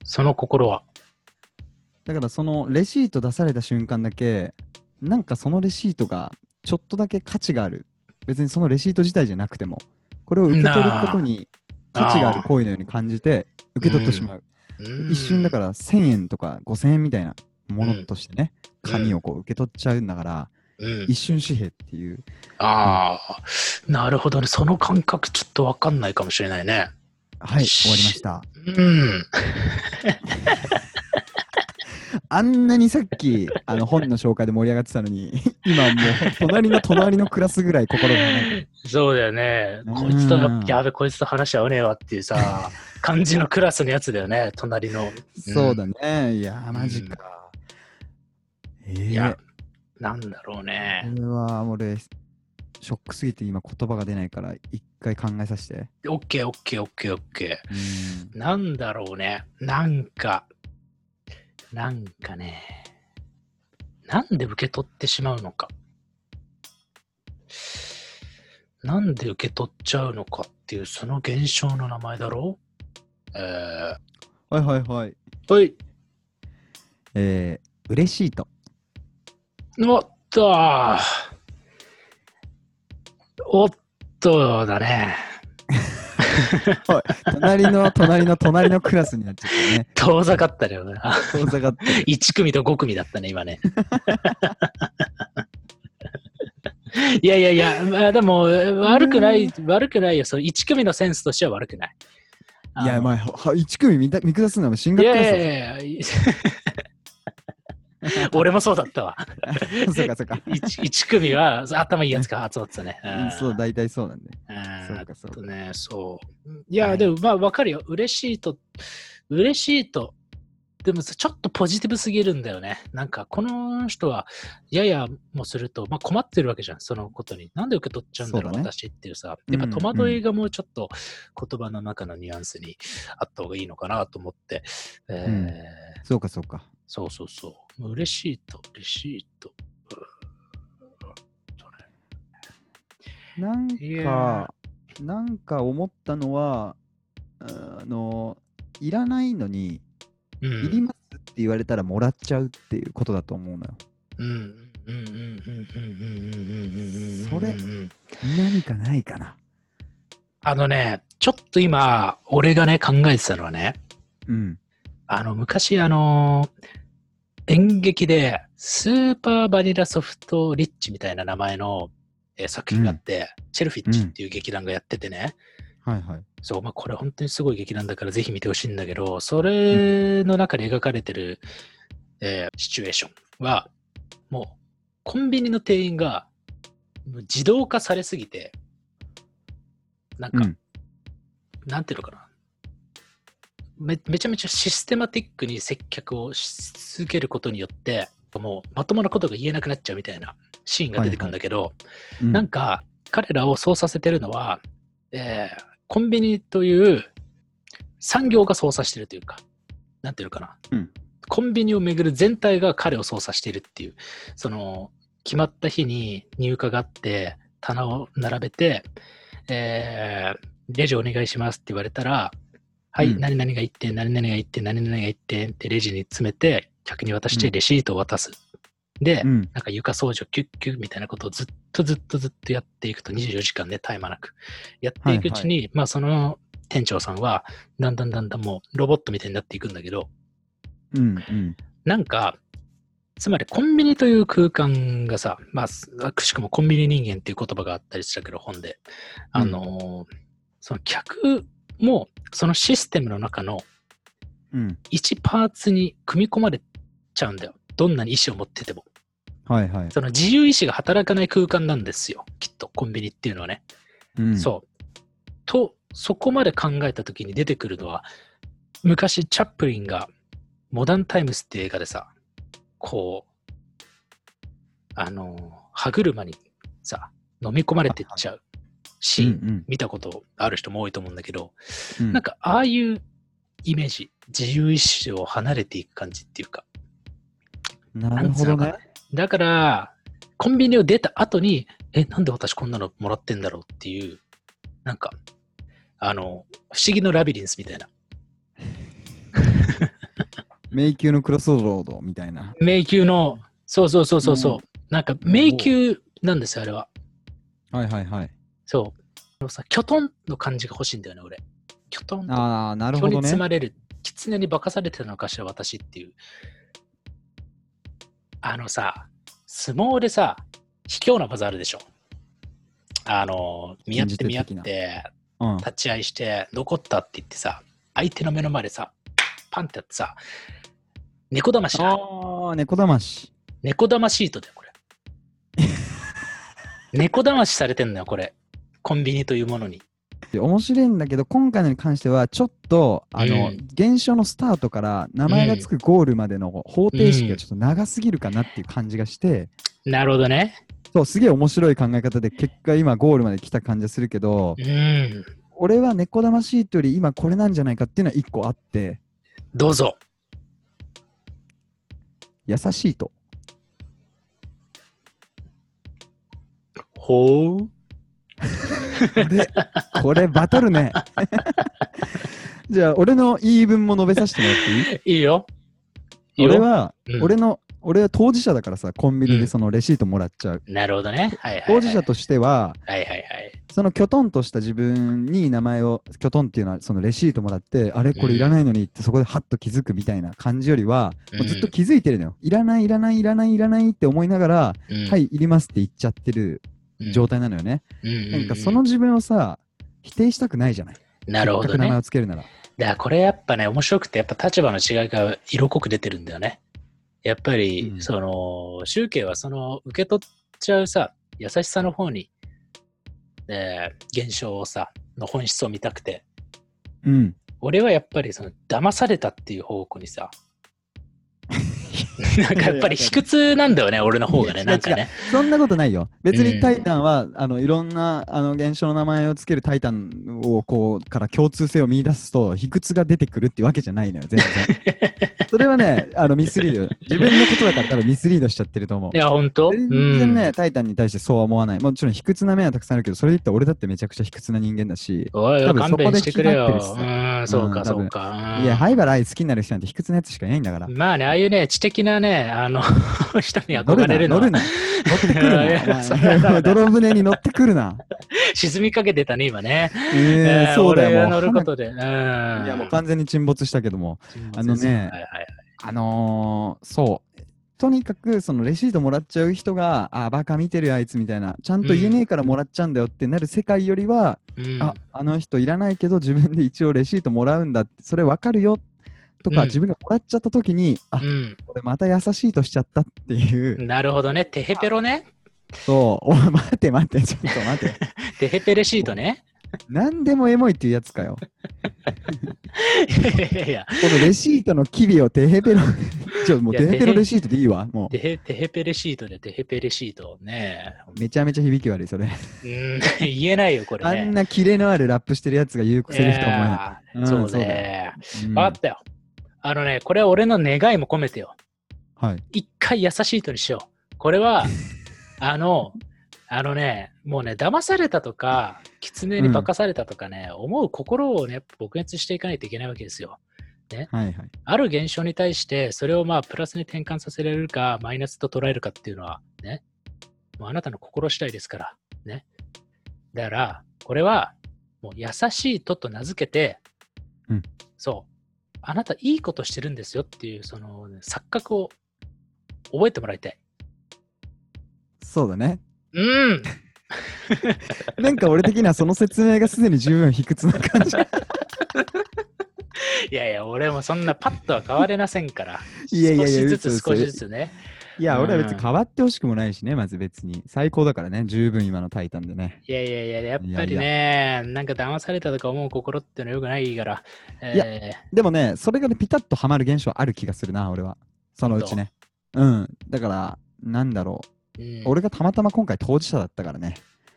その心は。だからそのレシート出された瞬間だけ、なんかそのレシートがちょっとだけ価値がある。別にそのレシート自体じゃなくても、これを受け取ることに価値がある行為のように感じて受け取ってしまう。一瞬だからら1000円とか5000円みたいなものとしてね、うん紙をこう受け取っちゃうんだから、うん、一瞬紙幣っていう。ああ、なるほどね。その感覚ちょっとわかんないかもしれないね。はい、し終わりました。うん。あんなにさっきあの本の紹介で盛り上がってたのに、今もう隣の隣のクラスぐらい心がね、そうだよね。うんこいつと、やべ、こいつと話合わねえわっていうさ、感じのクラスのやつだよね、隣の。そうだね。いやー、マジか。えー、いや、なんだろうね。これは俺、ショックすぎて今言葉が出ないから、一回考えさせて。オッケーオッケーオッケーオッケうんー。なんだろうね。なんか、なんかね。なんで受け取ってしまうのか。なんで受け取っちゃうのかっていう、その現象の名前だろう？えはいはいはい。ー、はい。えー、嬉しいと。おっとおっとだね。隣の隣の隣のクラスになっちゃったね。遠ざかったよね。あ遠ざかってる。1組と5組だったね、今ね。いやいやいや、まあ、でも悪くない、悪くないよ。そう1組のセンスとしては悪くない。いや、まああ、は一組見た見下すのは進のい学クラスやいやいやいや 俺もそうだったわ。だ。そうかそうか。1, 組は頭いいやつが集まってたね。んそう、大体そうなんで。うんそうかそうかね、そう。いや、でもまあわかるよ。嬉しいと、嬉しいと、でもさちょっとポジティブすぎるんだよね。なんかこの人は、ややもすると、まあ困ってるわけじゃん、そのことに。なんで受け取っちゃうんだろう、そうだね私っていうさ。やっぱ戸惑いがもうちょっと言葉の中のニュアンスにあった方がいいのかなと思って。そうかそうか。そうそうそう。レシート、レシー。ト。なんか、なんか思ったのは、あの、いらないのに、うん、いりますって言われたらもらっちゃうっていうことだと思うのよ。うん。それ、何かないかな。あのね、ちょっと今、俺がね、考えてたのはね、うん。あの、昔、あのー、演劇で、スーパーバニラソフトリッチみたいな名前の、えー作品があって、チェルフィッチっていう劇団がやっててね、はいはい。そう、まあ、これ本当にすごい劇団だからぜひ見てほしいんだけど、それの中で描かれてる、えーシチュエーションは、もう、コンビニの店員が自動化されすぎて、なんか、うん。なんていうのかなめ。めちゃめちゃシステマティックに接客をし続けることによって、もうまともなことが言えなくなっちゃうみたいなシーンが出てくるんだけど、うんなんか、彼らをそうさせてるのは、えーコンビニという産業が操作してるというか、なんていうのかな。うんコンビニをめぐる全体が彼を操作しているっていう、その、決まった日に入荷があって、棚を並べて、えーレジお願いしますって言われたら、はい、うん何々が1点、何々が1点、何々が1点ってレジに詰めて、客に渡してレシートを渡す。で、うん。なんか床掃除をキュッキュッみたいなことをずっとずっとずっとやっていくと24時間ね、絶え間なく。やっていくうちに、まあその店長さんは、だんだんだんだんもうロボットみたいになっていくんだけど、うん。うん。なんか、つまりコンビニという空間がさ、まあ、くしくもコンビニ人間っていう言葉があったりしたけど、本で。あのーその客もそのシステムの中のうん。一パーツに組み込まれちゃうんだよ。どんなに意思を持ってても。はいはい。その自由意志が働かない空間なんですよ。きっと、コンビニっていうのはね。うん。そう。と、そこまで考えたときに出てくるのは、昔、チャップリンが、モダンタイムスって映画でさ、こう、あの、歯車にさ、飲み込まれてっちゃうシーン、うん見たことある人も多いと思うんだけど、うん。なんか、ああいうイメージ、自由意志を離れていく感じっていうか、なるほどね。だから、コンビニを出た後に、え、なんで私こんなのもらってんだろうっていう、なんか、あの、不思議のラビリンスみたいな。迷宮のクロスロードみたいな。迷宮の、そうそうそうそうそう、うんなんか迷宮なんですよ、あれは。はいはいはい。そう。あのさ、キョトンの感じが欲しいんだよね、俺。キョトンと、ああ、なるほどね。積まれる、狐に化かされてたのかしら、私っていう。あのさ、相撲でさ、卑怯な技あるでしょ。あの、見合って見合って、うん。立ち会いして、残ったって言ってさ、相手の目の前でさ、パンってやってさ、猫騙しだ。ああ、猫だまし。猫騙シートだよ、これ。猫騙しされてんのよ、これ。コンビニというものに。で面白いんだけど、今回のに関しては、ちょっと、あの、うん現象のスタートから名前がつくゴールまでの方程式がちょっと長すぎるかなっていう感じがして、なるほどね。そう、すげえ面白い考え方で、結果今ゴールまで来た感じがするけど、うん。俺は猫だまシートより今これなんじゃないかっていうのは一個あって、どうぞ。優しいと。ほう。これ、これバトルね。じゃあ、俺の言い分も述べさせてもらっていい？いいよ。俺は、うん俺の、俺は当事者だからさ、コンビニうんでそのレシートもらっちゃう。なるほどね。はいはい、はい。当事者としては、はいはいはい。そのきょとんとした自分に名前を、きょとんっていうのはそのレシートもらって、あれこれいらないのにってそこでハッと気づくみたいな感じよりは、うんもうずっと気づいてるのよ。いらないいらないいらないいらないって思いながら、うんはい、いりますって言っちゃってる状態なのよね。うんなんかその自分をさ、否定したくないじゃない。なるほどせっかく名前ね。をつけるなら。だからこれやっぱね、面白くて、やっぱ立場の違いが色濃く出てるんだよね。やっぱり、うんその、集計はその、受け取っちゃうさ、優しさの方に、えー現象をさ、の本質を見たくて、うん。俺はやっぱりその、騙されたっていう方向にさ、なんかやっぱり卑屈なんだよね、俺の方がね、なんかね。そんなことないよ。別うんにタイタンは、あのいろんなあの現象の名前をつけるタイタンをこうから共通性を見出すと、卑屈が出てくるってわけじゃないのよ、全然。それはね、あのミスリードよ。自分のことだから多分ミスリードしちゃってると思うい。や、ほんと全然ね、タイタンに対してそうは思わない。もちろん卑屈な面はたくさんあるけど、それで言ったら俺だってめちゃくちゃ卑屈な人間だし、おいおい、多分勘弁してくれよ。うん、そうか、うんそうか。うんいや、灰原愛好きになる人なんて卑屈なやつしかいないんだから。まあね、ああいうね、知的なね、あの、人に憧れるのは乗るな。乗ってくるな。泥船に乗ってくるな。沈みかけてたね、今ね。えー、そうだよ、乗ることで。うん。いいや、もう完全に沈没したけども。あのねあのー、そう。とにかく、そのレシートもらっちゃう人が、あ、バカ見てるよあいつみたいな、ちゃんと言えねえからもらっちゃうんだよってなる世界よりは、うんあ、あの人いらないけど自分で一応レシートもらうんだって、それわかるよとか、うん自分がもらっちゃった時に、あ、うん。俺また優しいとしちゃったっていう、なるほどね。テヘペロね。そう、おい待って待って、ちょっと待って。テヘペレシートね。何でもエモいっていうやつかよ。いやいやいや。このレシートの機微をテヘペロ、ちょ、もうテヘペロレシートでいいわ。もテヘテヘペレシートでテヘペレシートね。う、めちゃめちゃ響き悪い、それ。うん、言えないよ、これね。あんなキレのあるラップしてるやつが言うセリフとは思えない。そうね。うんわかったよ。あのね、これは俺の願いも込めてよ。はい。一回優しい人にしよう。これは、あの、あのね、もうね、騙されたとか、狐に化かされたとかね、思う心をね、撲滅していかないといけないわけですよ。はいはい。ある現象に対して、それをまあ、プラスに転換させられるか、マイナスと捉えるかっていうのは、ね、もうあなたの心次第ですから、ね。だから、これは、もう優しいとと名付けて、うんそう、あなたいいことしてるんですよっていう、その、ね、錯覚を覚えてもらいたい。そうだね。うん なんか俺的にはその説明がすでに十分卑屈な感じ。いやいや、俺もそんなパッとは変われませんから。いやいやいや少しずつ少しずつね。いや、うん俺は別に変わってほしくもないしね、まず別に。最高だからね、十分今のタイタンでね。いやいやいや、やっぱりね、なんか騙されたとか思う心ってのはよくないから。えーいやでもね、それがね、ピタッとはまる現象ある気がするな、俺は。そのうちね。うん。だから、なんだろう。うん俺がたまたま今回当事者だったからね。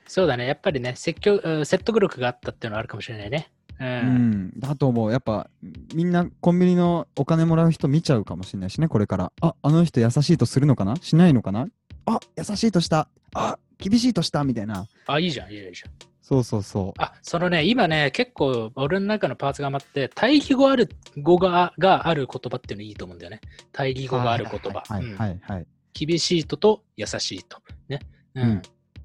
そうだね、やっぱりね、説教うん説得力があったっていうのはあるかもしれないね。う。うんん。だと思う。やっぱ、みんなコンビニのお金もらう人見ちゃうかもしれないしね、これから。あ、あの人優しいとするのかな？しないのかな？あ、優しいとした。あ、厳しいとしたみたいな。あ、いいじゃん、いいじゃん。そうそうそう。あ、そのね、今ね、結構俺の中のパーツが余って、対義語ある語ががある言葉っていうのいいと思うんだよね。対義語がある言葉。はいはい。厳しいとと優しいと。ね。うん。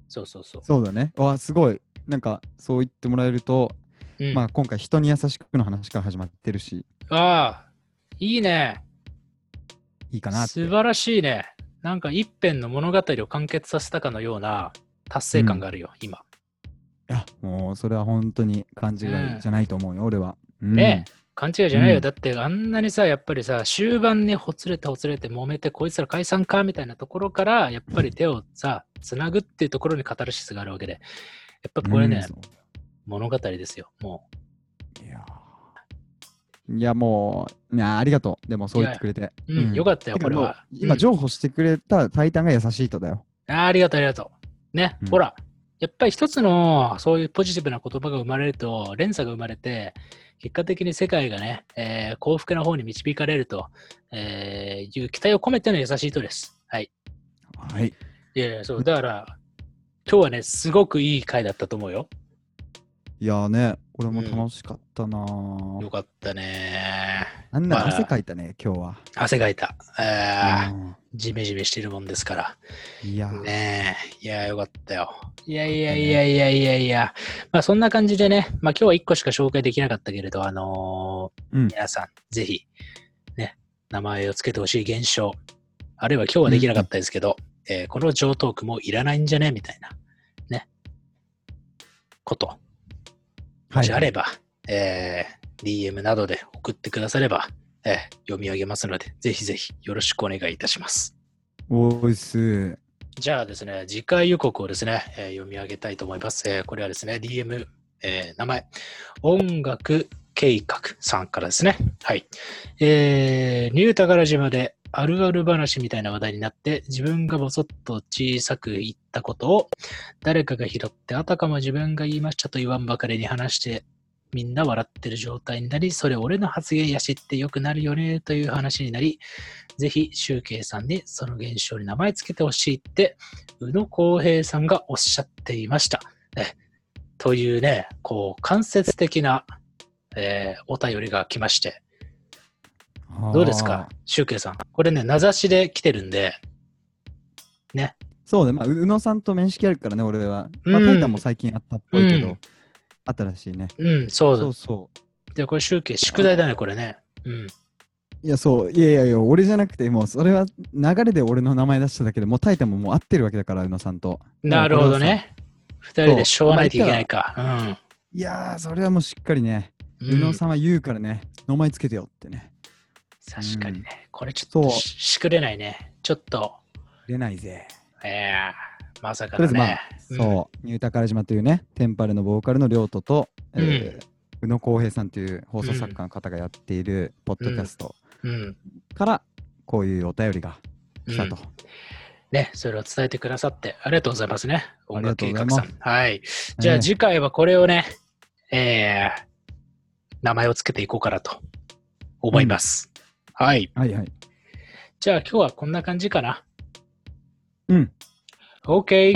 うんそうそうそう。そうだね。わ、すごい。なんか、そう言ってもらえると、うん、まあ今回人に優しくの話から始まってるし、ああ、いいね。いいかな。素晴らしいね。なんか一編の物語を完結させたかのような達成感があるよ、今。いや、もうそれは本当に勘違いじゃないと思うよ、俺は。うんね勘違いじゃないよ。うんだってあんなにさ、やっぱりさ、終盤にほつれてほつれて揉めて、こいつら解散かみたいなところから、やっぱり手をさ、つなぐっていうところにカタルシスがあるわけで。やっぱこれね、うん物語ですよ。もいやーいや、もう、いやありがとう。でもそう言ってくれて。う。うん、よかったよ、これは。今、うん譲歩してくれたタイタンが優しいとだよ。あーありがとう、ありがとう。ね、うんほら、やっぱり一つのそういうポジティブな言葉が生まれると、連鎖が生まれて、結果的に世界がね、えー幸福な方に導かれると、えーいう期待を込めての優しい人です。はい。はい。いやそう、だから、今日はね、すごくいい回だったと思うよ。いやーね、俺も楽しかったなー、よかったね。なんな汗かいたね、今日は。汗かいた。えーうん。ジメジメしてるもんですから。いや。ー、ねえ、いや、よかったよ。いやいやいやいやいやいや、まあそんな感じでね、まあ今日は1個しか紹介できなかったけれど、あのーうん。皆さん、ぜひ、ね、名前を付けてほしい現象、あるいは今日はできなかったですけど、えーこの上トークもいらないんじゃね？みたいな、ね、こと、もしあれば、えー DM などで送ってくだされば、えー読み上げますので、ぜひぜひよろしくお願いいたします。おーいっす。じゃあですね、次回予告をですね、えー読み上げたいと思います。えーこれはですね、DM、えー名前、音楽計画さんからですね。はい。えー、ニュータガラ島であるある話みたいな話題になって、自分がぼそっと小さく言ったことを誰かが拾って、あたかも自分が言いましたと言わんばかりに話して、みんな笑ってる状態になり、それ俺の発言やしってよくなるよねという話になり、ぜひ、シュウケイさんにその現象に名前つけてほしいって、宇野康平さんがおっしゃっていました。えというね、こう、間接的な、えーお便りが来まして、どうですか、シュウケイさん。これね、名指しで来てるんで、ね。そうね、まあ、宇野さんと面識あるからね、俺は。まあ、うんタイタンも最近あったっぽいけど、うんあったらしいね。うん、そうそうそで、これ、シュウケイ、宿題だね、これね。うん。う。いや、そう、いやいやいや、俺じゃなくて、もう、それは流れで俺の名前出しただけでもうタイタンももう合ってるわけだから、宇野さんと。なるほどね。二人でしょうがないといけないか。いやー、それはもうしっかりね、うん。宇野さんは言うからね、名前つけてよってね。確かにね。これちょっとししくれないね。ちょっと、出ないぜ。えー、まさかだね。、そう、ニュータカラ島というね、テンパレのボーカルの亮斗と、えーうん宇野浩平さんという放送作家の方がやっているポッドキャストうん。うん。から、こういうお便りがうん来たと。ね、それを伝えてくださってありがとうございますね。音楽計画さん。はい。じゃあね次回はこれをね、えー、名前をつけていこうかなと思います。はい。はいはい。じゃあ今日はこんな感じかな。うん。OK。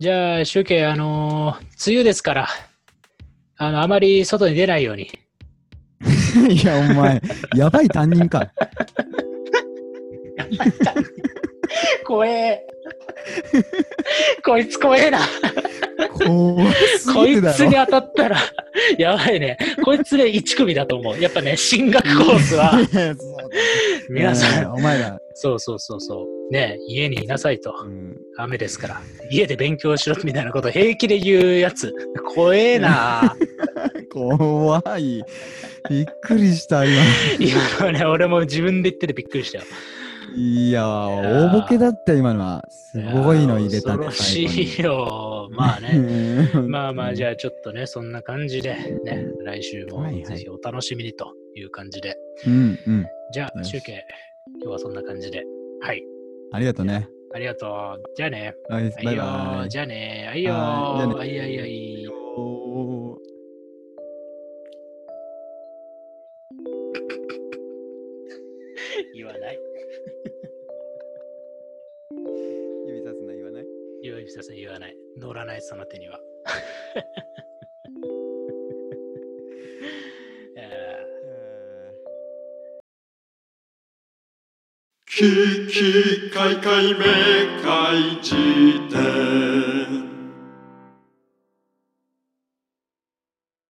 じゃあ、集計、あのー梅雨ですから、あの、あまり外に出ないように。いや、お前、やばい担任か。怖え。こいつ怖えな。こい。つに当たったら、やばいね。こいつで1組だと思う。やっぱね、進学コースは、皆さん、ねお前ら、そうそうそうそう。ね、家にいなさいと。うん雨ですから。家で勉強しろみたいなこと平気で言うやつ。怖えな。怖い。びっくりした、今。今のはね、俺も自分で言っててびっくりしたよ。いや、大ボケだった、今のは。すごいの入れたね、恐ろしい最よ。まあ後ね。に。まあまあ、じゃゃあちょっとね、そんな感じで、ね、来週もはいはいぜひお楽しみにという感じで。うんうん。じゃあ、よし集計、今日はそんな感じで。はい。ありがとうね。ありがとう。じゃあね。はい、はいバイよバイ。じゃあね。はいよあいはいはい。言わない。指さすな言わない？言わさせ言わない。乗らない、その手には。ききかいかいめかいじて。